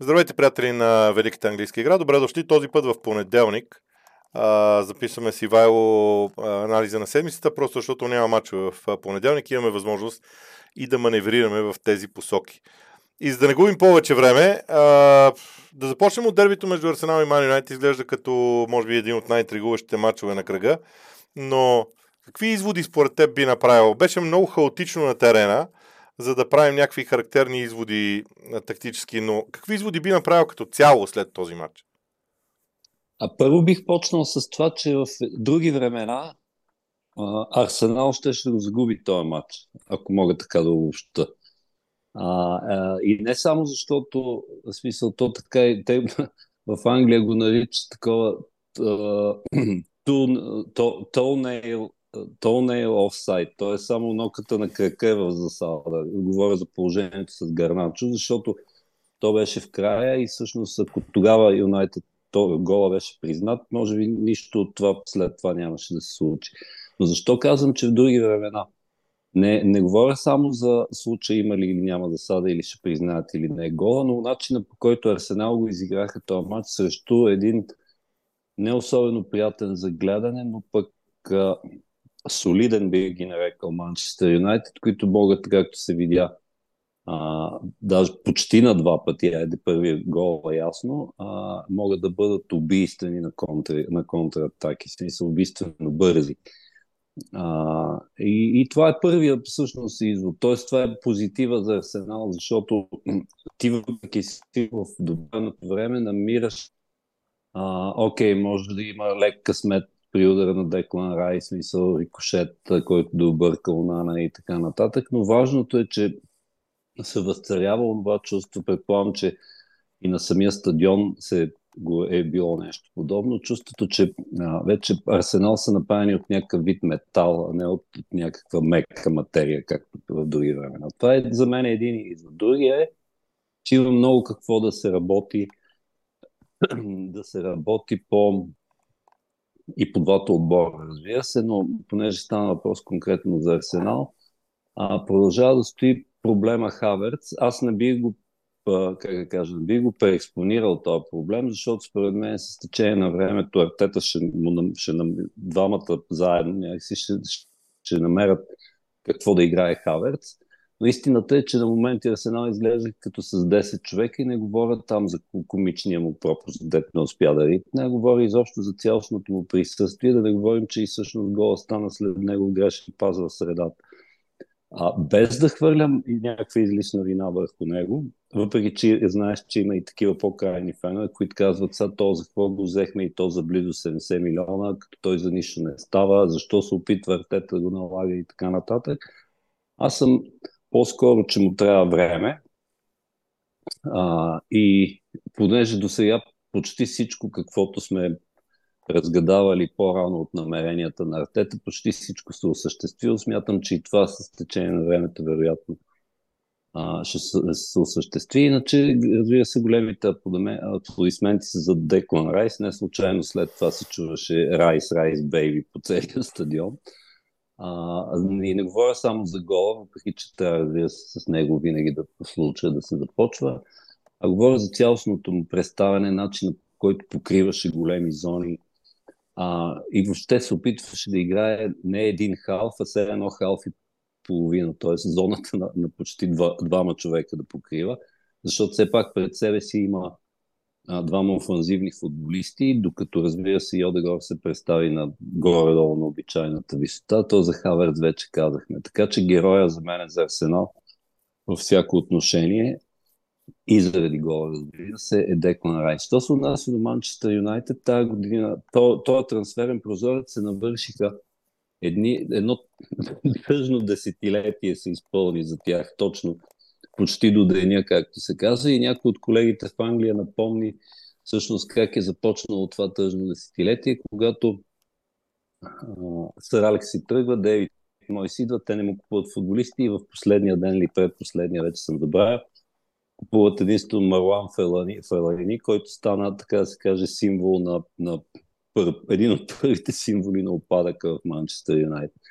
Здравейте, приятели на Великата английска игра. Добре дошли този път в понеделник. А, записваме си Вайло анализа на седмицата, просто защото няма мачове в понеделник. Имаме възможност и да маневрираме в тези посоки. И за да не губим повече време, а, да започнем от дербито между Арсенал и Ман Юнайтед. Изглежда като, може би, един от най-интригуващите мачове на кръга. Но какви изводи според теб би направил? Беше много хаотично на терена за да правим някакви характерни изводи тактически, но какви изводи би направил като цяло след този матч? А първо бих почнал с това, че в други времена Арсенал ще ще го загуби този матч, ако мога така да обобща. А, а, и не само защото, в смисъл, то така и те в Англия го наричат такова toenail toenail офсайд, т.е. само ноката на крака е в засада. Говоря за положението с Гарначо, защото то беше в края и всъщност ако тогава Юнайтед то гола беше признат, може би нищо от това след това нямаше да се случи. Но защо казвам, че в други времена? Не, не говоря само за случай има ли или няма засада, или ще признаят или не е гола, но начина по който Арсенал го изиграха този матч срещу един не особено приятен за гледане, но пък солиден би ги нарекал Манчестър Юнайтед, които могат, както се видя, а, даже почти на два пъти, айде първия гол е ясно, а, могат да бъдат убийствени на, контр, на контратаки, смисъл убийствено бързи. А, и, и това е първият всъщност извод. Тоест, това е позитива за Арсенал, защото ти въпреки си в добърното време намираш а, окей, може да има лек късмет при удара на Деклан Рай, смисъл рикошет, който да обърка Онана и така нататък, но важното е, че се възцарява това чувство. Предполагам, че и на самия стадион се го е било нещо подобно. Чувството, че а, вече Арсенал са направени от някакъв вид метал, а не от, от някаква мека материя, както в други времена. Това е за мен един извод. Другия е, че има много какво да се работи да се работи по и по двата отбора, разбира се, но понеже стана въпрос конкретно за Арсенал, а, продължава да стои проблема Хаверц. Аз не бих го как да кажа, не бих го преекспонирал този проблем, защото според мен с течение на времето Артета ще, ще двамата заедно някакси ще, ще намерят какво да играе Хаверц. Но истината е, че на моменти Арсенал изглежда като с 10 човека и не говоря там за комичния му пропуск, дето не успя да ритне, говоря изобщо за цялостното му присъствие, да не говорим, че и всъщност гола стана след него грешен паз в средата. А, без да хвърлям и някаква излишна вина върху него, въпреки че знаеш, че има и такива по-крайни фенове, които казват, сега то за какво го взехме и то за близо 70 милиона, като той за нищо не става, защо се опитва артета да го налага и така нататък. Аз съм по-скоро, че му трябва време. А, и понеже до сега почти всичко, каквото сме разгадавали по-рано от намеренията на Артета, почти всичко се осъществило. Смятам, че и това с течение на времето, вероятно, а, ще се, се осъществи. Иначе, разбира се, големите аплодисменти са за Деклан Райс. Не случайно след това се чуваше Райс, Райс, Бейби по целия стадион. А, и не говоря само за гола, въпреки че трябва, разбира се, с него винаги да случва да се започва, а говоря за цялостното му представяне, начина по който покриваше големи зони а, и въобще се опитваше да играе не един халф, а все едно халф и половина, т.е. зоната на, на почти два, двама човека да покрива, защото все пак пред себе си има двама офанзивни футболисти, докато разбира се Йодегор се представи на горе-долу на обичайната висота, то за Хаверц вече казахме. Така че героя за мен е за Арсенал във всяко отношение и заради гола, разбира се, е Деклан Райс. Що се отнася до Манчестър Юнайтед, тази година, този то трансферен прозорец се навършиха едни, едно тъжно десетилетие се изпълни за тях точно почти до деня, както се казва. И някой от колегите в Англия напомни всъщност как е започнало това тъжно десетилетие, когато Сър Алекс си тръгва, Дейвид мой си идват, те не му купуват футболисти и в последния ден или предпоследния, вече съм забравя, купуват единствено Марлан Фелани, Фелани, който стана, така да се каже, символ на, на пър, един от първите символи на опадъка в Манчестър Юнайтед.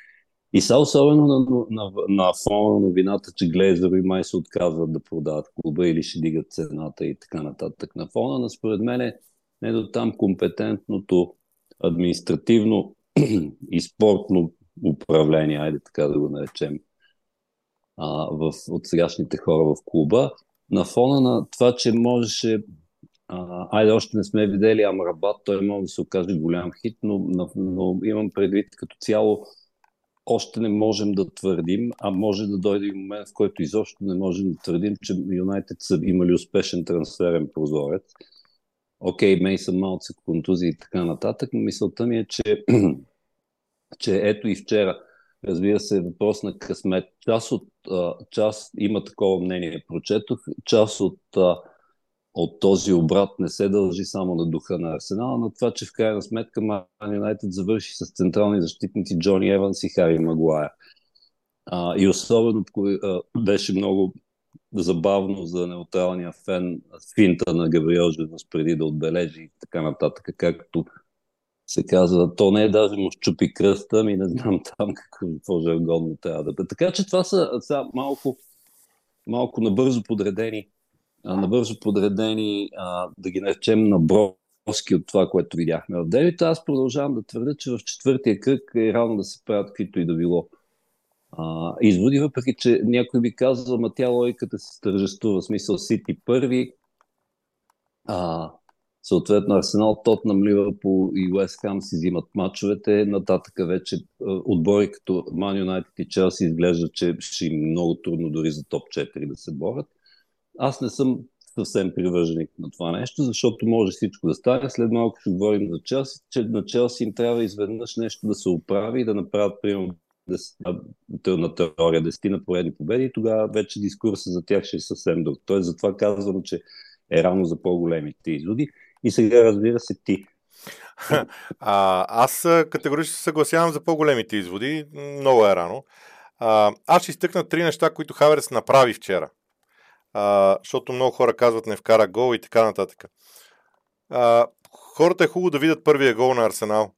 И са особено на, на, на фона на новината, че Глейзър и май се отказват да продават клуба или ще дигат цената и така нататък. На фона на според мен е не до там компетентното административно и спортно управление, айде така да го наречем, а, в, от сегашните хора в клуба, на фона на това, че можеше а, айде, още не сме видели Амрабат, той може да се окаже голям хит, но, но, но имам предвид като цяло още не можем да твърдим, а може да дойде и момент, в който изобщо не можем да твърдим, че Юнайтед са имали успешен трансферен прозорец. Окей, Мейсън Маут са контузии и така нататък, но мисълта ми е, че, че ето и вчера, разбира се, е въпрос на късмет. Част от, част има такова мнение, прочетох, част от от този обрат не се дължи само на духа на Арсенал, но това, че в крайна сметка Ман Юнайтед завърши с централни защитници Джони Еванс и Хари Магуайер. А, и особено а, беше много забавно за неутралния фен финта на Габриел Жезус преди да отбележи и така нататък, както се казва, то не е даже му щупи кръста, ми не знам там какво жаргонно трябва да бъде. Така че това са, са малко, малко набързо подредени набързо подредени, а, да ги наречем наброски от това, което видяхме в Девита. Аз продължавам да твърда, че в четвъртия кръг е рано да се правят каквито и да било а, изводи, въпреки че някой би казал, ма тя логиката се стържествува, в смисъл Сити първи, а, съответно Арсенал, Тотнам, Ливърпул и Уест Хам си взимат мачовете, нататък вече отбори като Ман Юнайтед и Челси изглежда, че ще им много трудно дори за топ 4 да се борят. Аз не съм съвсем привърженик на това нещо, защото може всичко да стане. След малко ще говорим за Челси, че на Челси им трябва изведнъж нещо да се оправи и да направят, примерно, на теория дестина поредни победи и тогава вече дискурса за тях ще е съвсем друг. Тоест, затова казвам, че е рано за по-големите изводи. И сега, разбира се, ти. А, аз категорично се съгласявам за по-големите изводи. Много е рано. А, аз ще изтъкна три неща, които Хаверс направи вчера а, защото много хора казват не вкара гол и така нататък. А, хората е хубаво да видят първия гол на Арсенал,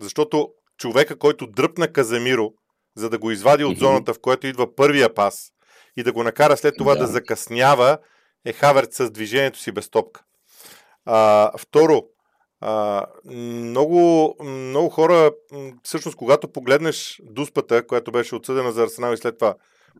защото човека, който дръпна Каземиро, за да го извади от зоната, в която идва първия пас и да го накара след това да, да закъснява, е Хаверт с движението си без топка. А, второ, а, много, много хора, всъщност, когато погледнеш дуспата, която беше отсъдена за Арсенал и след това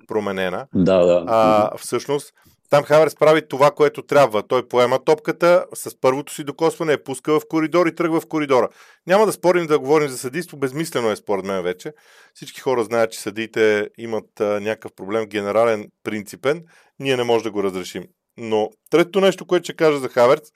променена, да, да. А, всъщност, там Хаверс прави това, което трябва. Той поема топката, с първото си докосване е пуска в коридор и тръгва в коридора. Няма да спорим да говорим за съдийство, безмислено е според мен вече. Всички хора знаят, че съдиите имат а, някакъв проблем, генерален, принципен. Ние не можем да го разрешим. Но третото нещо, което ще кажа за Хаверц,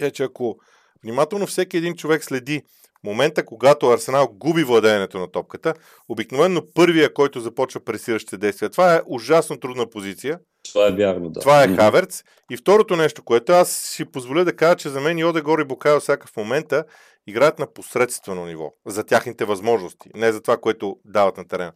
е, че ако внимателно всеки един човек следи момента, когато Арсенал губи владеенето на топката, обикновено първия, който започва пресиращите действия. Това е ужасно трудна позиция това е вярно, да. Това е Хаверц. И второто нещо, което аз си позволя да кажа, че за мен и Одегор и Букайо всяка в момента играят на посредствено ниво. За тяхните възможности. Не за това, което дават на терена.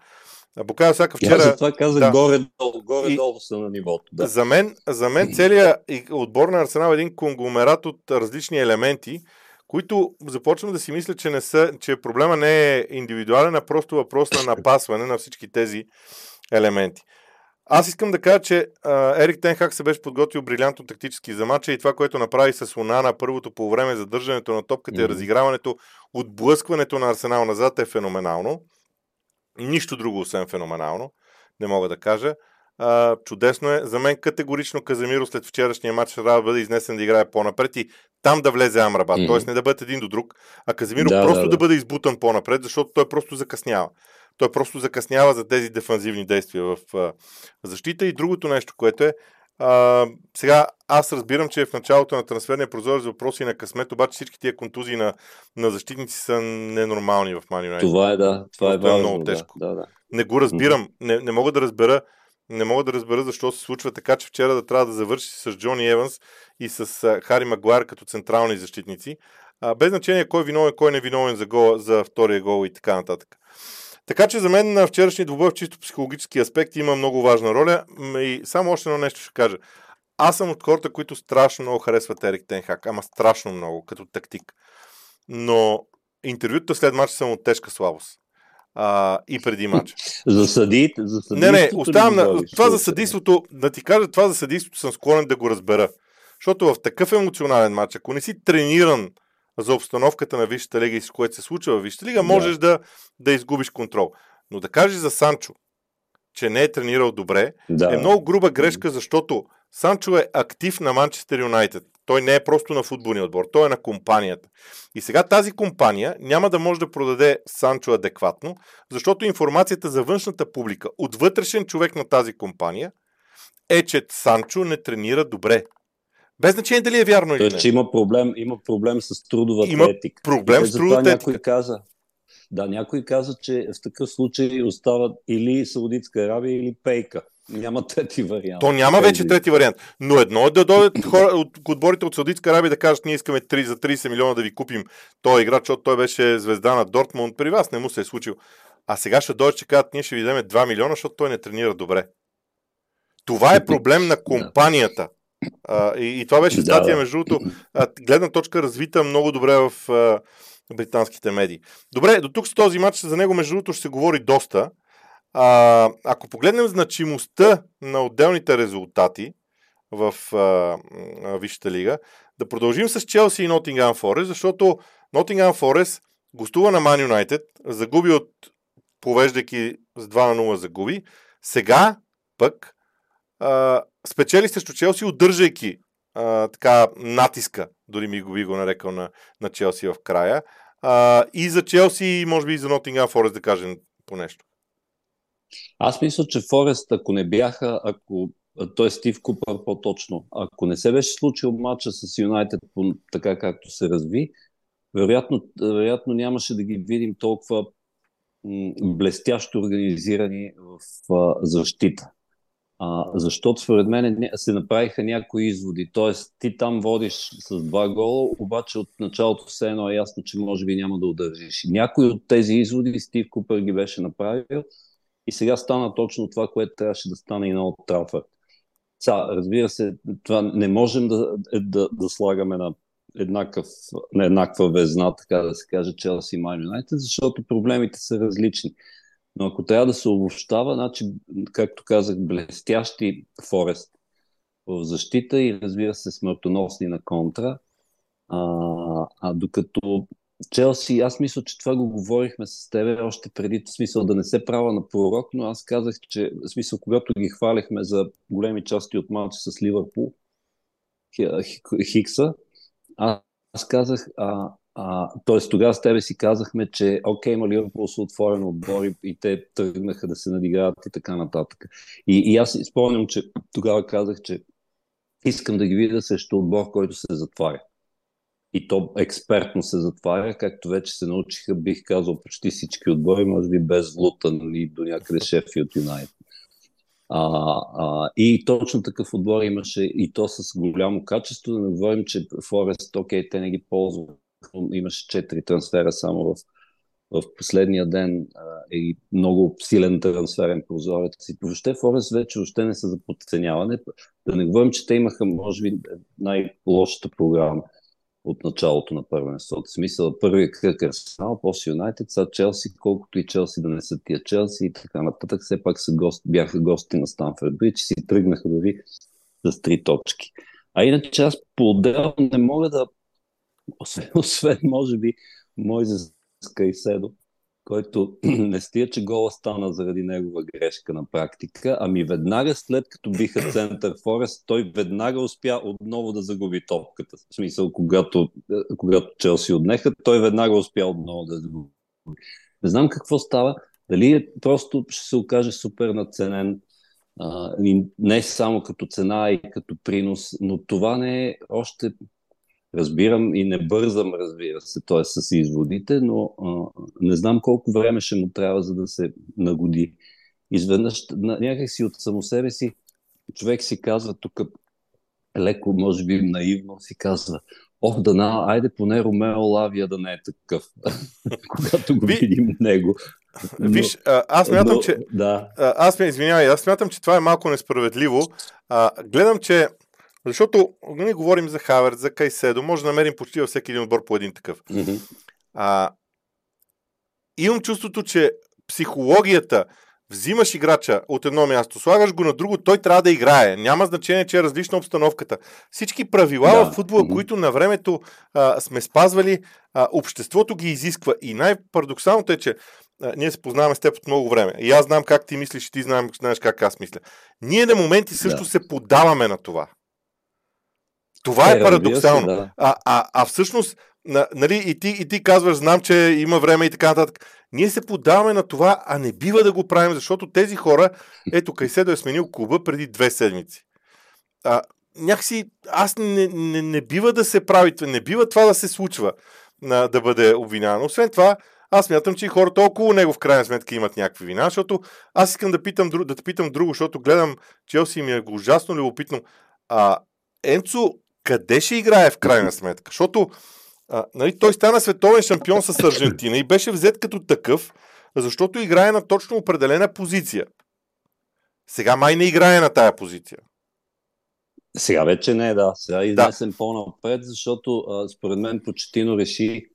Букайо всяка вчера... Аз за това казах да. горе-долу, горе-долу са на нивото. Да. За, мен, за мен целият отбор на Арсенал е един конгломерат от различни елементи, които започвам да си мисля, че, не са, че проблема не е индивидуален, а просто въпрос на напасване на всички тези елементи. Аз искам да кажа, че а, Ерик Тенхак се беше подготвил брилянтно тактически за мача и това, което направи с Лунана първото по време, задържането на топката mm-hmm. и разиграването, отблъскването на Арсенал назад е феноменално. Нищо друго, освен феноменално, не мога да кажа. А, чудесно е. За мен категорично Каземиро след вчерашния матч трябва да бъде изнесен да играе по-напред и там да влезе Амрабат. Mm-hmm. Тоест не да бъде един до друг, а Каземиро да, просто да, да. да бъде избутан по-напред, защото той просто закъснява. Той просто закъснява за тези дефанзивни действия в а, защита. И другото нещо, което е, а, сега аз разбирам, че в началото на трансферния прозорец въпроси на късмет, обаче всички тия контузии на, на защитници са ненормални в Ман Това е, да. Това е, важно, е много тежко. Да, да. Не го разбирам. Не, не мога да разбера не мога да разбера защо се случва така, че вчера да трябва да завърши с Джони Еванс и с Хари Магуайр като централни защитници. А, без значение кой е виновен, кой е виновен за, гол, за втория гол и така нататък. Така че за мен на вчерашния двубой в чисто психологически аспект има много важна роля. И само още едно нещо ще кажа. Аз съм от хората, които страшно много харесват Ерик Тенхак, ама страшно много, като тактик. Но интервюта след матча съм от тежка слабост. А, и преди матча. За съдиите, за Не, не, оставам на... Това за съдийството, да ти кажа, това за съдийството съм склонен да го разбера. Защото в такъв емоционален матч, ако не си трениран за обстановката на Висшата лига и с което се случва в Висшата лига, можеш да. да, да изгубиш контрол. Но да кажеш за Санчо, че не е тренирал добре, да. е много груба грешка, защото Санчо е актив на Манчестър Юнайтед. Той не е просто на футболния отбор, той е на компанията. И сега тази компания няма да може да продаде Санчо адекватно, защото информацията за външната публика от вътрешен човек на тази компания е, че Санчо не тренира добре. Без значение дали е вярно или не. Че има проблем, има проблем с трудовата има етика. проблем с трудовата етика. Някой каза, да, някой каза, че в такъв случай остават или Саудитска Арабия, или Пейка. Няма трети вариант. То няма вече трети вариант. Но едно е да дойдат хора от отборите от Саудитска Арабия да кажат, ние искаме 3, за 30 милиона да ви купим този играч, защото той беше звезда на Дортмунд. При вас не му се е случил. А сега ще дойдат, че кажат, ние ще ви дадем 2 милиона, защото той не тренира добре. Това е проблем на компанията. А, и, и това беше статия, между другото, гледна точка развита много добре в а, британските медии. Добре, до тук с този матч, за него между другото ще се говори доста. А, ако погледнем значимостта на отделните резултати в а, Висшата лига, да продължим с Челси и Нотингам Форест, защото Нотингам Форест гостува на Ман Юнайтед, загуби от повеждайки с 2 на 0 загуби. Сега пък а, спечели срещу Челси, удържайки а, така натиска, дори ми го би го нарекал на, на Челси в края. А, и за Челси, може би и за Нотингам Форест да кажем по нещо. Аз мисля, че Форест, ако не бяха, ако т.е. Стив Купър по-точно, ако не се беше случил матча с Юнайтед така както се разви, вероятно, вероятно нямаше да ги видим толкова блестящо организирани в защита. А, защото според мен се направиха някои изводи. Тоест, ти там водиш с два гола, обаче от началото все едно е ясно, че може би няма да удържиш. Някои от тези изводи Стив Купер ги беше направил и сега стана точно това, което трябваше да стане и на от Трафърд. Са, разбира се, това не можем да, да, да слагаме на, еднакъв, на еднаква везна, така да се каже, Челси и Майн Юнайтед, защото проблемите са различни. Но ако трябва да се обобщава, значи, както казах, блестящи Форест в защита и разбира се смъртоносни на контра. А, а докато Челси, аз мисля, че това го говорихме с тебе още преди, в смисъл да не се права на пророк, но аз казах, че в смисъл, когато ги хвалихме за големи части от матча с Ливърпул, Хикса, аз казах, а, а, тоест тогава с тебе си казахме, че окей, има Ливърпул са отворен отбор и, и те тръгнаха да се надиграват и така нататък. И, и аз спомням, че тогава казах, че искам да ги видя срещу отбор, който се затваря. И то експертно се затваря, както вече се научиха, бих казал, почти всички отбори, може би без Лутън и до някъде от Юнайтед. А, а, и точно такъв отбор имаше и то с голямо качество. Да не говорим, че Форест, окей, те не ги ползват имаше 4 трансфера само в, в последния ден а, и много силен трансферен прозорец. И въобще Форест вече въобще не са за подценяване. Да не говорим, че те имаха, може би, най-лошата програма от началото на първенството. В смисъл, първият кръг Арсенал, после Юнайтед, сега Челси, колкото и Челси да не са тия Челси и така нататък, все пак са гост, бяха гости на Станфорд Бридж и си тръгнаха да ви с три точки. А иначе аз по-отделно не мога да освен, освен може би, Мойзес Кайседо, който не стия, че гола стана заради негова грешка на практика, ами веднага след като биха център Форест, той веднага успя отново да загуби топката. В смисъл, когато, когато Челси отнеха, той веднага успя отново да загуби. Не знам какво става, дали е просто ще се окаже супер наценен, не само като цена и като принос, но това не е още Разбирам и не бързам, разбира се, т.е. с изводите, но а, не знам колко време ще му трябва, за да се нагоди. Изведнъж, някакси от само себе си, човек си казва тук леко, може би наивно, си казва, Ох, да на, айде поне Ромео Лавия да не е такъв, когато го видим него. Но, Виж, аз мятам, но, че... Да. Аз ме извинявай, аз смятам, че това е малко несправедливо. А, гледам, че защото ние нали, говорим за Хаверт, за Кайседо, може да намерим почти във всеки един отбор по един такъв. Mm-hmm. А, имам чувството, че психологията, взимаш играча от едно място, слагаш го на друго, той трябва да играе. Няма значение, че е различна обстановката. Всички правила да. в футбола, които на времето а, сме спазвали, а, обществото ги изисква. И най-парадоксалното е, че а, ние се познаваме с теб от много време. И аз знам как ти мислиш, и ти знаем, знаеш как аз мисля. Ние на моменти също да. се подаваме на това. Това е, е парадоксално. Се, да. а, а, а всъщност, нали, и, ти, и ти казваш, знам, че има време и така нататък. Ние се подаваме на това, а не бива да го правим, защото тези хора, ето Кайседо е сменил клуба преди две седмици. А, някакси аз не, не, не бива да се прави, не бива това да се случва, на, да бъде обвиняван. Освен това, аз мятам, че и хората около него в крайна сметка имат някакви вина, защото аз искам да, питам, да те питам друго, защото гледам Челси и ми е ужасно любопитно. А, Енцо къде ще играе в крайна сметка? Защото а, нали, той стана световен шампион с Аржентина и беше взет като такъв, защото играе на точно определена позиция. Сега май не играе на тая позиция. Сега вече не, да. Сега е изнесен да. по-напред, защото а, според мен Почетино реши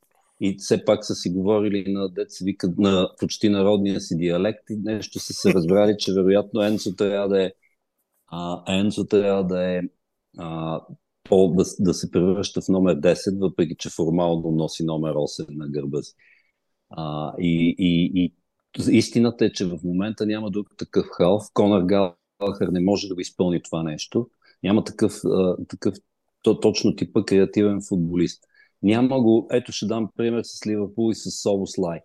и все пак са си говорили на деца на почти народния си диалект и нещо са се разбрали, че вероятно Енцо трябва да е а, Енцо трябва да е а, по, да, да се превръща в номер 10, въпреки че формално носи номер 8 на гърба си. А, и, и, и истината е, че в момента няма друг такъв халф. Конър Галахър не може да го изпълни това нещо. Няма такъв, а, такъв то, точно типа креативен футболист. Няма го, ето ще дам пример с Ливърпул и с Собослай.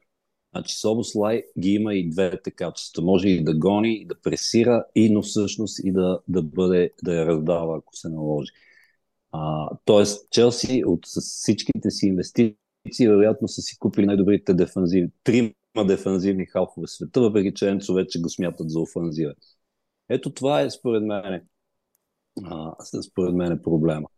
Значи Собослай ги има и двете качества. Може и да гони, и да пресира, и но всъщност и да, да бъде, да я раздава, ако се наложи. А, тоест, Челси от всичките си инвестиции, вероятно са си купили най-добрите дефанзивни, трима дефанзивни халфове в света, въпреки че Енцо вече го смятат за офанзива. Ето това е според мен, а, според мен проблема.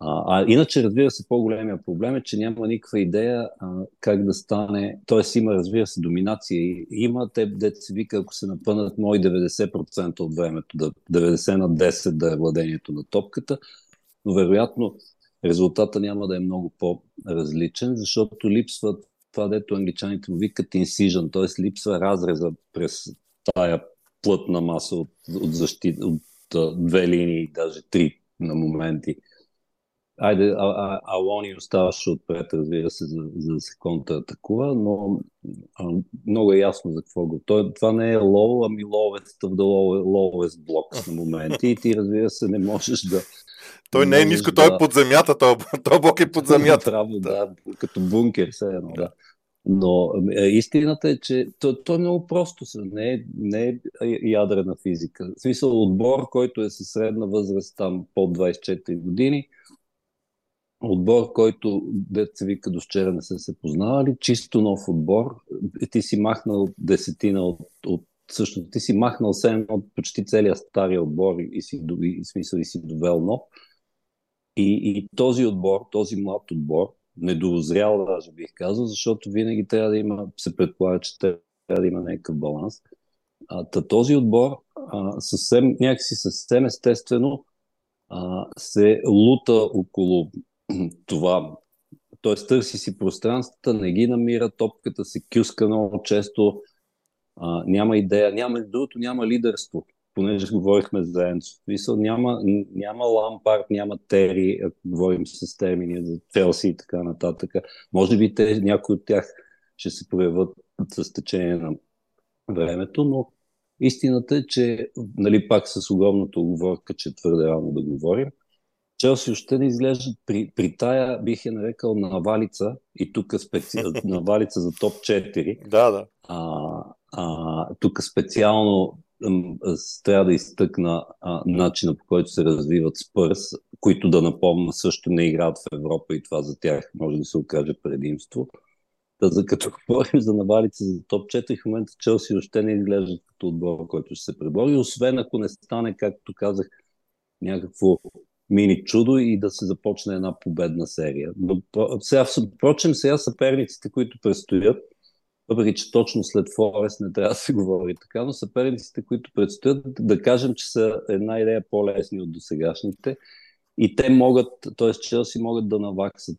А, а иначе, разбира се, по-големия проблем е, че няма никаква идея а, как да стане, т.е. има, разбира се, доминация. И, има те, дете се вика, ако се напънат мои 90% от времето, да, 90 на 10 да е владението на топката, но вероятно резултата няма да е много по-различен, защото липсва това, дето англичаните му викат incision, т.е. липсва разреза през тая плътна маса от, от, защит, от две линии, даже три на моменти. Айде, а, а, Алони оставаше отпред, разбира се, за, за да се контратакува, но а, много е ясно за какво го. Той, това не е лоу, ами of the lowest blocks на моменти и ти, разбира се, не можеш да, той не е ниско, той е под земята, той, той блок е под земята. Право, да, като бункер, все едно, да. Но е, истината е, че то, то е много просто. Не е, не е ядрена физика. В смисъл отбор, който е със средна възраст там под 24 години, отбор, който деца вика до вчера не са се познавали, чисто нов отбор. Ти си махнал десетина от, от всъщност ти си махнал се от почти целия стария отбор и си, и, смисъл, и си довел нов. И, и този отбор, този млад отбор, недоозрял, даже бих казал, защото винаги трябва да има, се предполага, че трябва да има някакъв баланс. А, та този отбор а, съвсем, някакси съвсем естествено а, се лута около това. Т.е. търси си пространствата, не ги намира, топката се кюска много често, а, няма идея, няма другото, няма лидерство понеже говорихме за Енцо. Мисъл, няма, няма Лампард, няма Тери, ако говорим с термини за Челси и така нататък. Може би те, някои от тях ще се проявят с течение на времето, но истината е, че нали, пак с огромната оговорка, че твърде рано да говорим, Челси още не изглеждат при, при тая, бих я нарекал навалица, и тук специ... навалица за топ 4. Да, да. А, а, тук специално трябва да изтъкна а, начина по който се развиват Спърс, които да напомня също не играят в Европа и това за тях може да се окаже предимство. Та, за като говорим за навалица за топ 4, в момента Челси още не изглежда като отбор, който ще се пребори, освен ако не стане, както казах, някакво мини чудо и да се започне една победна серия. Но, сега, впрочем, сега съперниците, които предстоят, въпреки че точно след Форест не трябва да се говори така, но съперниците, които предстоят, да кажем, че са една идея по-лесни от досегашните и те могат, т.е. Челси могат да наваксат.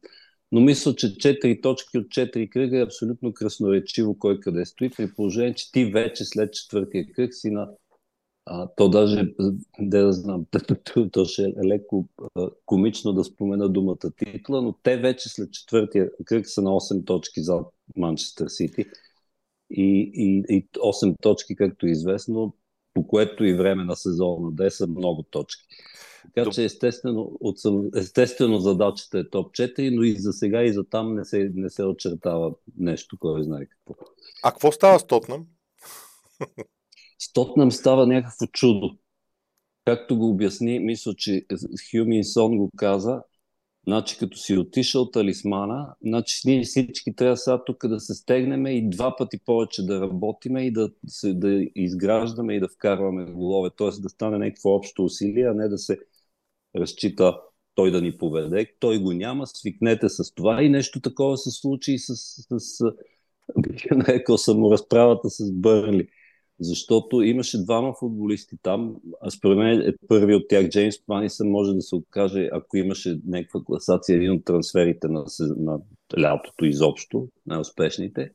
но мисля, че 4 точки от 4 кръга е абсолютно красноречиво кой къде стои, при положение, че ти вече след четвъртия кръг си на а, то даже, де да знам, то ще е леко а, комично да спомена думата титла, но те вече след четвъртия кръг са на 8 точки за Манчестър Сити и, и, и 8 точки, както е известно, по което и време на сезона да са много точки. Така че естествено, от, естествено задачата е топ 4, но и за сега и за там не се, не се очертава нещо, кой знае какво. А какво става с Тотнам? С Тотнам става някакво чудо. Както го обясни, мисля, че Хюмин Сон го каза, Значи, като си отишъл талисмана, значи ние всички трябва сега тук да се стегнем и два пъти повече да работиме и да, да изграждаме и да вкарваме голове. Т.е. да стане някакво общо усилие, а не да се разчита той да ни поведе. Той го няма, свикнете с това и нещо такова се случи и с, с, с бих нарекал саморазправата с Бърнли защото имаше двама футболисти там. А според мен е първи от тях, Джеймс Манисън, може да се окаже, ако имаше някаква класация, един от трансферите на, на лятото изобщо, най-успешните.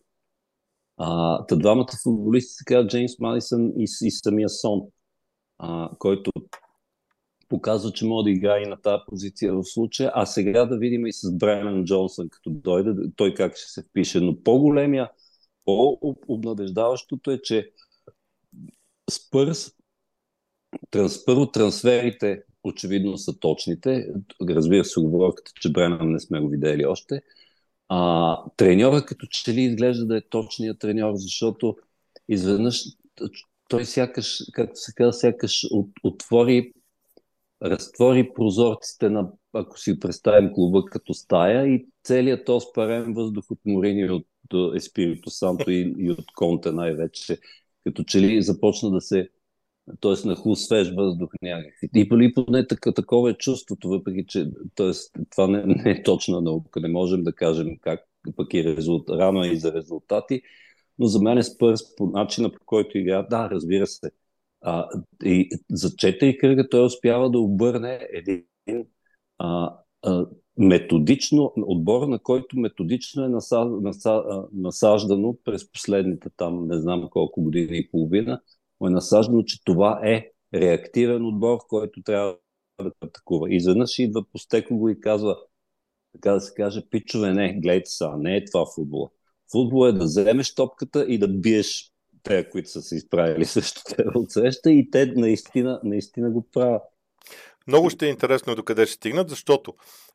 А, та двамата футболисти се казват Джеймс Манисън и, и самия Сон, а, който показва, че може да играе и на тази позиция в случая. А сега да видим и с Брайан Джонсън, като дойде, той как ще се впише. Но по-големия, по-обнадеждаващото е, че Спърс, транс, първо трансферите очевидно са точните. Разбира се, оговорката, че Бренан не сме го видели още. А, треньора като че ли изглежда да е точният треньор, защото изведнъж той сякаш, както се казва, сякаш от, отвори, разтвори прозорците на, ако си представим клуба като стая и целият този парен въздух от Морини, от Еспирито Санто и, и от Конте най-вече като че ли започна да се т.е. на хубав свеж въздух някакви. И поне, поне такова е чувството, въпреки че т.е. това не, не е точна наука, не можем да кажем как пък и резултат, рано е и за резултати, но за мен е Спърс по начина по който игра, да, разбира се. А, и за четири кръга той успява да обърне един а, а, методично, отбор, на който методично е наса, наса, насаждано през последните там, не знам колко години и половина, е насаждано, че това е реактивен отбор, който трябва да атакува. И изведнъж идва Постеко го и казва, така да се каже, пичове, не, гледайте са, не е това футбола. Футбол е да вземеш топката и да биеш те, които са се изправили срещу те от и те наистина, наистина го правят. Много ще е интересно докъде ще стигнат, защото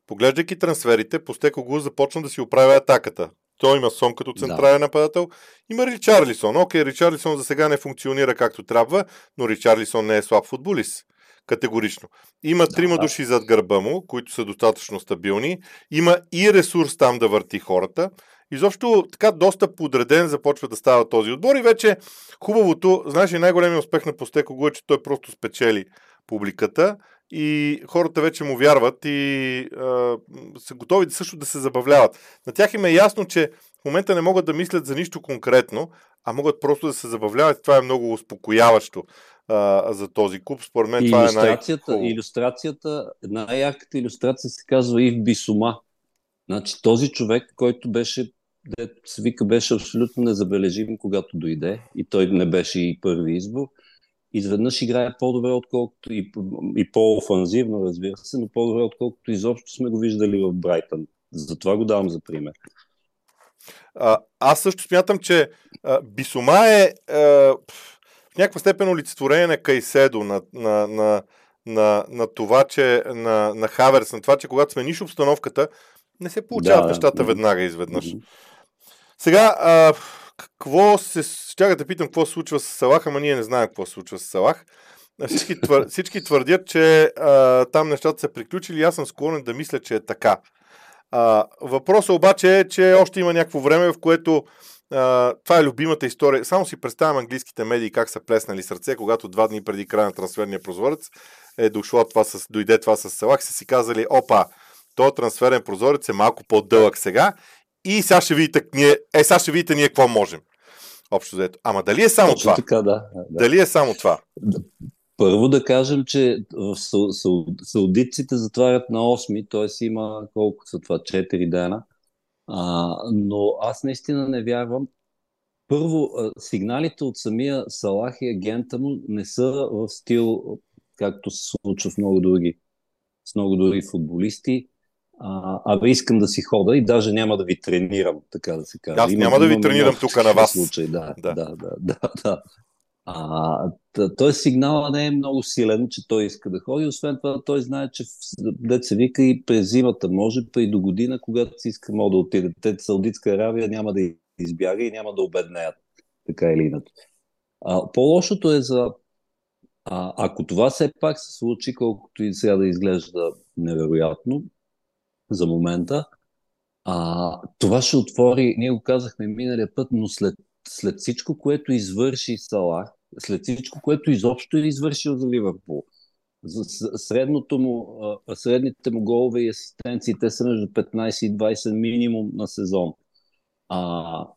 поглеждайки трансферите, Постеко го започна да си оправя атаката. Той има Сон като централен да. нападател. Има Ричарлисон. Окей, Ричарлисон за сега не функционира както трябва, но Ричарлисон не е слаб футболист. Категорично. Има да, трима да. души зад гърба му, които са достатъчно стабилни. Има и ресурс там да върти хората. Изобщо така доста подреден започва да става този отбор и вече хубавото, знаеш, най-големият успех на Постеко го е, че той просто спечели публиката и хората вече му вярват и а, са готови също да се забавляват. На тях им е ясно, че в момента не могат да мислят за нищо конкретно, а могат просто да се забавляват. Това е много успокояващо а, за този клуб. Според мен това иллюстрацията, е най Иллюстрацията, най-яката иллюстрация се казва Ив Бисума. Значи този човек, който беше да се вика, беше абсолютно незабележим, когато дойде и той не беше и първи избор изведнъж играе по-добре, отколкото и, и по-офанзивно, разбира се, но по-добре, отколкото изобщо сме го виждали в Брайтън. Затова го давам за пример. А, аз също смятам, че а, Бисома е а, в някаква степен олицетворение на Кайседо, на, на, на, на, на това, че на, на Хаверс, на това, че когато смениш обстановката, не се получават да, нещата да. веднага изведнъж. Сега, а, какво се... Ще да питам какво се случва с Салах, ама ние не знаем какво се случва с Салах. Всички, твър... всички твърдят, че а, там нещата са приключили. Аз съм склонен да мисля, че е така. А, въпросът обаче е, че още има някакво време, в което а, това е любимата история. Само си представям английските медии как са плеснали сърце, когато два дни преди края на трансферния прозорец е дошло това с, дойде това с Салах, са си казали, опа, то трансферен прозорец е малко по-дълъг сега и сега ще видите, ние, е, сега ще видите ние какво можем. Общо взето. Ама дали е само Точно това? Така, да, да. Дали е само това? Първо да кажем, че в саудитците затварят на 8, т.е. има колко са това, 4 дена. А, но аз наистина не вярвам. Първо, сигналите от самия Салах и агента му не са в стил, както се случва в много други, с много други футболисти. А, абе, искам да си хода и даже няма да ви тренирам, така да се каже. Аз няма да ви тренирам тук на вас. Случай, да, да, да, да, да, да. А, той сигнала не е много силен, че той иска да ходи. Освен това, той знае, че деца вика и през зимата може, па и до година, когато си иска, може да отиде. Те Саудитска Аравия няма да избяга и няма да обеднеят, така или иначе. А, по-лошото е за а, ако това все пак се случи, колкото и сега да изглежда невероятно за момента, а, това ще отвори, ние го казахме миналия път, но след, след всичко, което извърши Салах, след всичко, което изобщо е извършил за Ливърпул, за средното му, средните му голове и асистенции, те са между 15 и 20 минимум на сезон. А,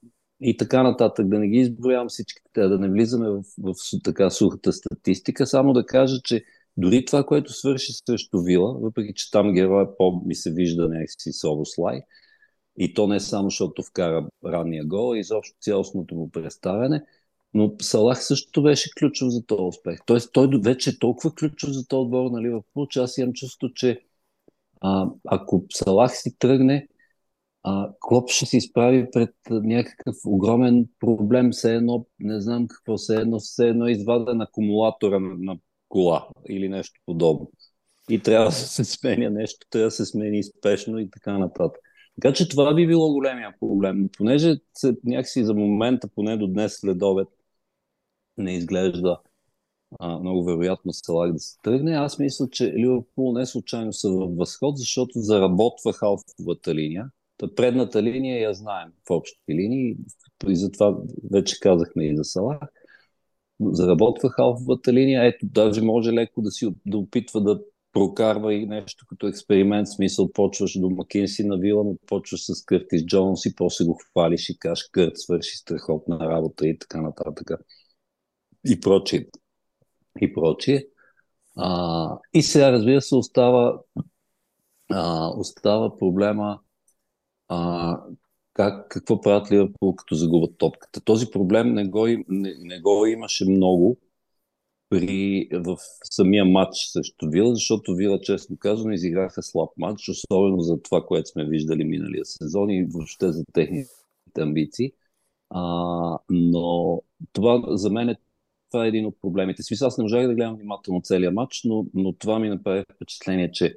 и така нататък. Да не ги изброявам всичките, да не влизаме в, в, така сухата статистика, само да кажа, че дори това, което свърши срещу Вила, въпреки че там героя по ми се вижда някакси Собослай, и то не само защото вкара ранния гол, а изобщо цялостното му представяне, но Салах също беше ключов за този успех. Тоест той вече е толкова ключов за този отбор на Ливърпул, че аз имам чувство, че а, ако Салах си тръгне, а, Клоп ще се изправи пред някакъв огромен проблем, все едно, не знам какво, все едно, все едно изваден акумулатора на, на кола или нещо подобно. И трябва да се сменя нещо, трябва да се смени спешно и така нататък. Така че това би било големия проблем. Понеже някакси за момента, поне до днес след обед, не изглежда а, много вероятно Салак да се тръгне. Аз мисля, че Ливърпул не случайно са в възход, защото заработва халфовата линия. Та предната линия я знаем в общи линии и затова вече казахме и за Салах. Заработва халфовата линия. Ето, даже може леко да си да опитва да прокарва и нещо като експеримент, смисъл почваш до Макинси на вила, но почваш с Къртис Джонс и после го хвалиш и кажеш Кърт свърши страхотна работа и така нататък. И прочие. И прочие. А, и сега, разбира се, остава, а, остава проблема а, как, какво правят Ливърпул, като загубят топката. Този проблем не го, не, не го имаше много при, в самия матч срещу Вила, защото Вила, честно казано, изиграха слаб матч, особено за това, което сме виждали миналия сезон и въобще за техните амбиции. А, но това за мен е това е един от проблемите. Смисъл, аз не можах да гледам внимателно целия матч, но, но това ми направи впечатление, че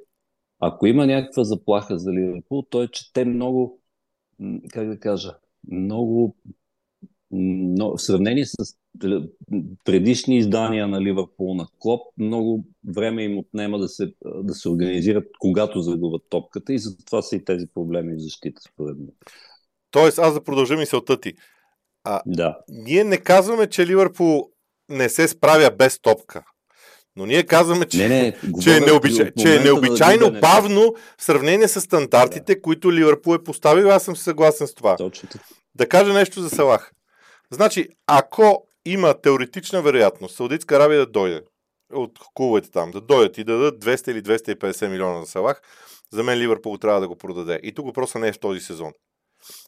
ако има някаква заплаха за Ливърпул, то е, че те много, как да кажа, много, много в сравнение с предишни издания на Ливърпул на Клоп, много време им отнема да се, да се организират, когато загубят топката и затова са и тези проблеми в защита, според мен. Тоест, аз да продължа мисълта ти. А, да. Ние не казваме, че Ливърпул не се справя без топка. Но ние казваме, че, не, не, че, е, необичай, че е необичайно на бавно в сравнение с стандартите, да. които Ливърпул е поставил. Аз съм съгласен с това. Точно. Да кажа нещо за Салах. Значи, ако има теоретична вероятност Саудитска Аравия да дойде от клубовете там, да дойдат и да дадат 200 или 250 милиона за Салах, за мен Ливърпул трябва да го продаде. И тук въпросът не е в този сезон.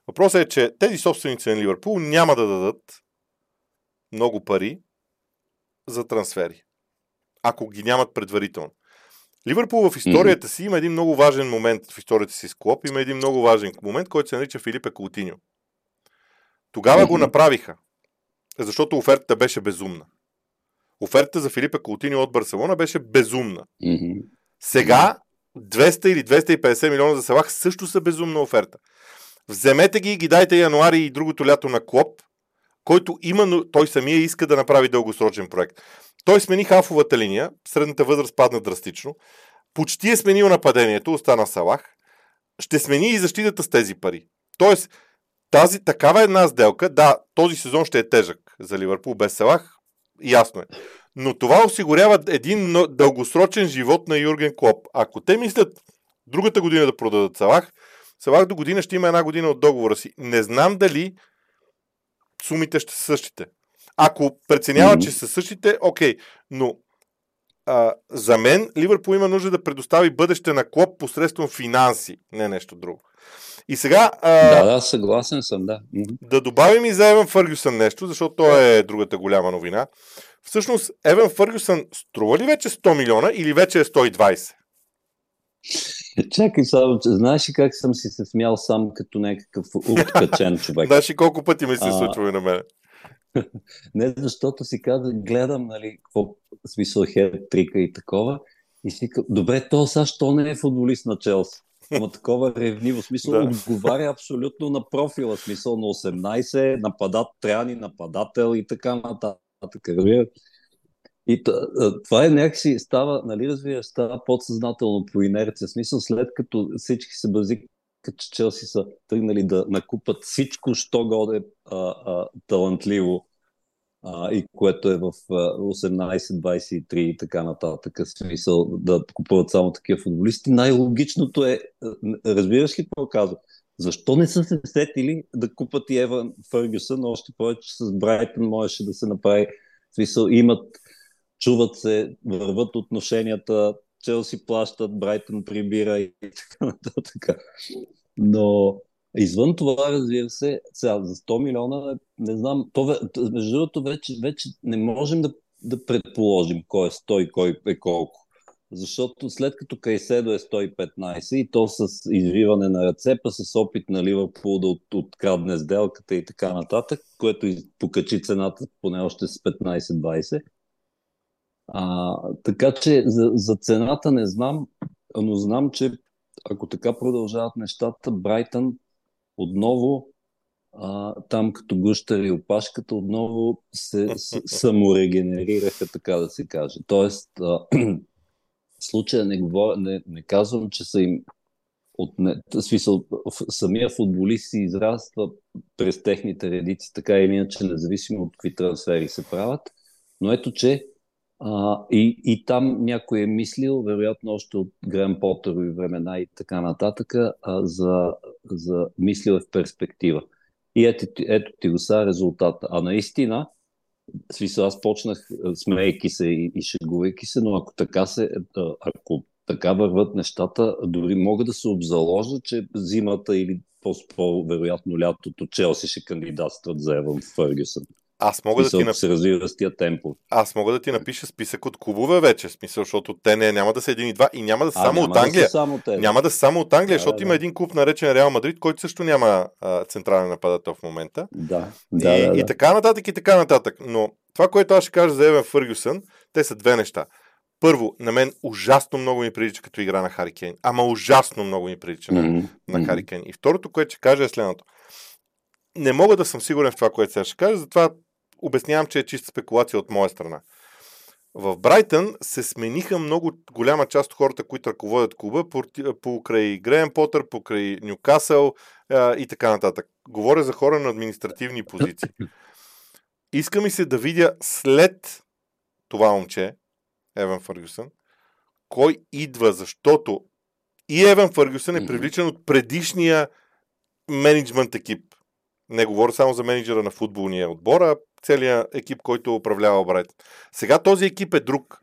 Въпросът е, че тези собственици на Ливърпул няма да дадат много пари за трансфери ако ги нямат предварително. Ливърпул в историята си има един много важен момент в историята си с Клоп. Има един много важен момент, който се нарича Филипе Каутиньо. Тогава mm-hmm. го направиха, защото офертата беше безумна. Офертата за Филипе Каутиньо от Барселона беше безумна. Mm-hmm. Сега 200 или 250 милиона за Салах също са безумна оферта. Вземете ги и ги дайте януари и другото лято на Клоп, който именно той самия иска да направи дългосрочен проект. Той смени хафовата линия, средната възраст падна драстично, почти е сменил нападението, остана Салах, ще смени и защитата с тези пари. Тоест, тази такава една сделка, да, този сезон ще е тежък за Ливърпул без Салах, ясно е. Но това осигурява един дългосрочен живот на Юрген Клоп. Ако те мислят другата година да продадат Салах, Салах до година ще има една година от договора си. Не знам дали сумите ще са същите. Ако преценява, mm-hmm. че са същите, окей. Но а, за мен Ливърпул има нужда да предостави бъдеще на клуб посредством финанси, не нещо друго. И сега... А, да, да, съгласен съм, да. Да добавим и за Еван Фъргюсън нещо, защото той е другата голяма новина. Всъщност, Еван Фъргюсън струва ли вече 100 милиона или вече е 120? Чакай само, че знаеш ли как съм си се смял сам като някакъв откачен човек? знаеш ли колко пъти ми се случва и на мен? Не, защото си казах, гледам, нали, какво смисъл хед, трика и такова. И си казвам, добре, то сега, що не е футболист на Челси? Ама такова ревниво, смисъл, да. отговаря абсолютно на профила, смисъл на 18, нападат, тряни нападател и така нататък. И това е някакси става, нали разбира, става подсъзнателно по инерция. Смисъл, след като всички се базикат, че Челси са тръгнали да накупат всичко, що годе а, а, талантливо а, и което е в 18-23 и така нататък, смисъл да купуват само такива футболисти. Най-логичното е, разбираш ли какво казвам? Защо не са се сетили да купат и Еван Фъргюсън, още повече с Брайтън можеше да се направи, смисъл имат, чуват се, върват отношенията, Челси плащат, Брайтън прибира и така нататък. Но Извън това, разбира се, сега за 100 милиона, не знам, то, между другото вече, вече не можем да, да предположим кой е 100 и кой е колко. Защото след като Кайседо е 115 и то с извиване на ръце, па с опит на Ливърпул да от, открадне сделката и така нататък, което покачи цената поне още с 15-20. А, така че за, за цената не знам, но знам, че ако така продължават нещата, Брайтън отново а, там като гущари и опашката отново се саморегенерираха, така да се каже. Тоест, а, в случая не, говоря, не, не казвам, че са им от не, смисъл, самия футболист си израства през техните редици, така или иначе, независимо от какви трансфери се правят. Но ето, че а, и, и там някой е мислил, вероятно още от Грен Потър и времена и така нататък, а, за, за мислил е в перспектива. И ето, ето ти го са резултата. А наистина, смисъл, аз почнах смейки се и, и шегувайки се, но ако така се, ако така върват нещата, дори мога да се обзаложа, че зимата или по-вероятно лятото Челси ще кандидатстват за Еван Фъргюсън. Аз мога да ти напиша. се развива с тия темпо. Аз мога да ти напиша списък от клубове вече, смисъл, защото те не, няма да са един и два и няма да са само от Англия. Да само те, няма да са само от Англия, да, защото да. има един клуб наречен Реал Мадрид, който също няма а, централен нападател в момента. Да. да, и, да, да. и така нататък, и така нататък. Но това, което аз ще кажа за Еван Фъргюсън, те са две неща. Първо, на мен ужасно много ми прилича като игра на Хари Кейн. Ама ужасно много ми прилича mm-hmm. на, на. И второто, което ще кажа е следното. Не мога да съм сигурен в това, което сега ще кажа, затова обяснявам, че е чиста спекулация от моя страна. В Брайтън се смениха много голяма част от хората, които ръководят клуба, покрай Греем Потър, покрай Нюкасъл и така нататък. Говоря за хора на административни позиции. Иска ми се да видя след това момче, Еван Фъргюсън, кой идва, защото и Еван Фъргюсън е привличан от предишния менеджмент екип. Не говоря само за менеджера на футболния отбор, а целият екип, който управлява Брайт. Сега този екип е друг.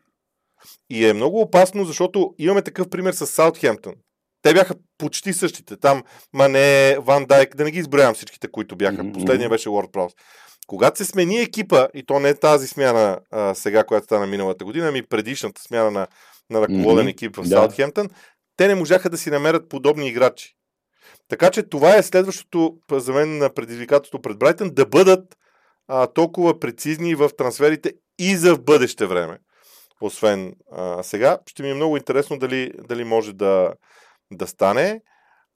И е много опасно, защото имаме такъв пример с Саутхемптън. Те бяха почти същите. Там Мане, Ван Дайк, да не ги изброявам всичките, които бяха. Mm-hmm. Последния беше Уорд Праус. Когато се смени екипа, и то не е тази смяна а, сега, която стана миналата година, ами предишната смяна на, на ръководен екип в да. Саутхемптън, те не можаха да си намерят подобни играчи. Така че това е следващото за мен на предизвикателство пред Брайтън да бъдат а, толкова прецизни в трансферите и за в бъдеще време. Освен а, сега. Ще ми е много интересно дали, дали може да, да стане.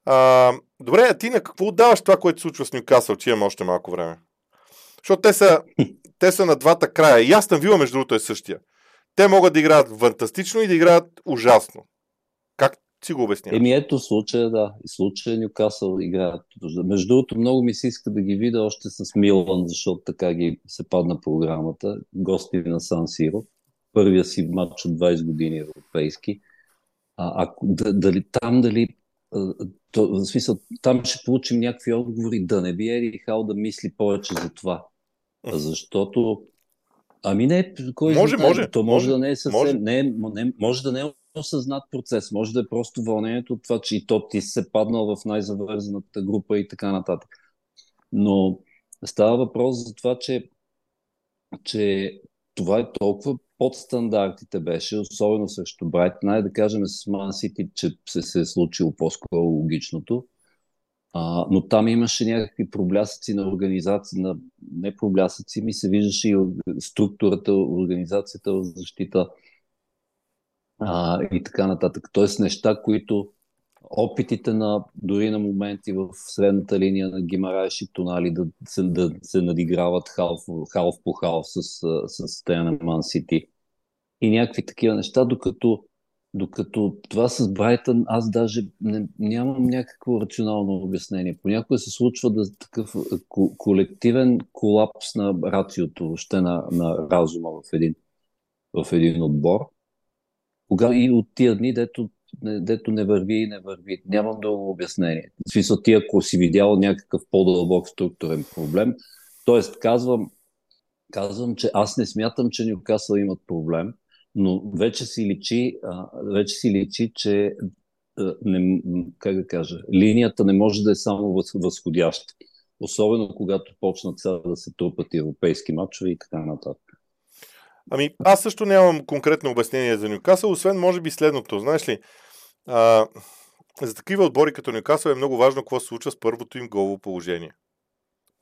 А, добре, а ти на какво отдаваш това, което се случва с Нюкасъл, че имаме още малко време? Защото те са, те са на двата края. И Астън Вила, между другото, е същия. Те могат да играят фантастично и да играят ужасно. Си го обясняваш? Еми ето случая, да. И случая Нюкасъл играят. Между другото, много ми се иска да ги видя още с Милан, защото така ги се падна програмата. Гости на Сан Сиро. Първия си матч от 20 години европейски. А, ако, дали, там дали то, в смисъл, там ще получим някакви отговори, да не би Ери Хал да мисли повече за това. Защото Ами не, кой може, може, то може, може да не е съвсем, може. Не, не, може да не е осъзнат процес. Може да е просто вълнението от това, че и то ти се паднал в най-завързаната група и така нататък. Но става въпрос за това, че, че това е толкова под стандартите беше, особено срещу Брайт. Най да кажем с Ман Сити, че се, се е случило по-скоро логичното. А, но там имаше някакви проблясъци на организация, на не проблясъци, ми се виждаше и структурата, организацията в защита а, и така нататък. Тоест неща, които опитите на, дори на моменти в средната линия на Гимараеш и Тонали да се, да се надиграват халф, халф по халф с, с на Ман Сити и някакви такива неща, докато докато това с Брайтън, аз даже не, нямам някакво рационално обяснение. Понякога се случва да такъв колективен колапс на рациото, въобще на, на разума в един, в един отбор. Кога и от тия дни, дето, дето не върви и не върви. Нямам друго обяснение. В смисъл ти, ако си видял някакъв по-дълбок структурен проблем, т.е. казвам, казвам, че аз не смятам, че Нюкасъл имат проблем, но вече си личи, вече си личи че не, как да кажа, линията не може да е само възходяща. Особено когато почнат сега да се трупат европейски матчове и така нататък. Ами, аз също нямам конкретно обяснение за Нюкасъл, освен може би следното. Знаеш ли, а, за такива отбори като Нюкасъл е много важно какво се случва с първото им голово положение.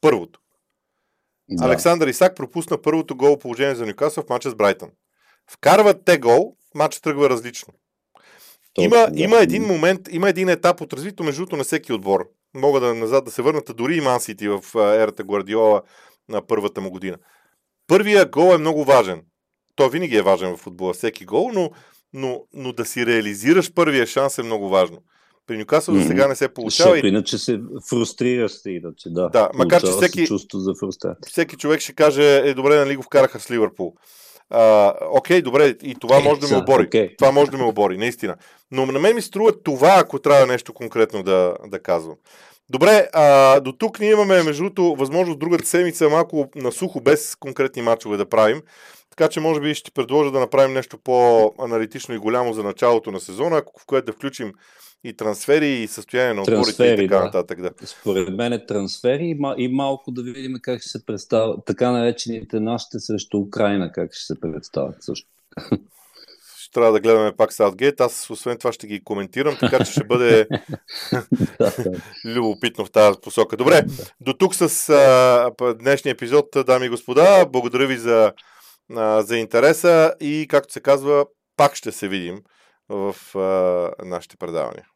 Първото. Да. Александър Исак пропусна първото голово положение за Нюкасъл в матча с Брайтън. Вкарват те гол, матчът тръгва различно. Точно, има, да. има един момент, има един етап от развитието между на всеки отбор. Мога да назад да се върната дори и Мансити в ерата Гвардиола на първата му година. Първия гол е много важен. Той винаги е важен в футбола, всеки гол, но, но, но да си реализираш първия шанс е много важно. При Нюкасъл mm-hmm. за сега не се получава. Защото иначе се фрустрираш се, иначе, да. Да, макар че всеки, чувство за всеки човек ще каже, е добре, нали го вкараха с Ливърпул. А, окей, добре, и това може да ме обори. Okay. Това може да ме обори, наистина. Но на мен ми струва това, ако трябва нещо конкретно да, да казвам. Добре, а, до тук ние имаме, между другото, възможност другата седмица малко на сухо, без конкретни матчове да правим. Така че, може би, ще предложа да направим нещо по-аналитично и голямо за началото на сезона, в което да включим и трансфери, и състояние на отборите и така да. нататък. Да. Според мен е трансфери и, и малко да видим как ще се представят така наречените нашите срещу Украина, как ще се представят също. Ще трябва да гледаме пак Саутгейт. Аз освен това ще ги коментирам, така че ще бъде любопитно в тази посока. Добре, до тук с а, днешния епизод, дами и господа. Благодаря ви за, а, за интереса и, както се казва, пак ще се видим в а, нашите предавания.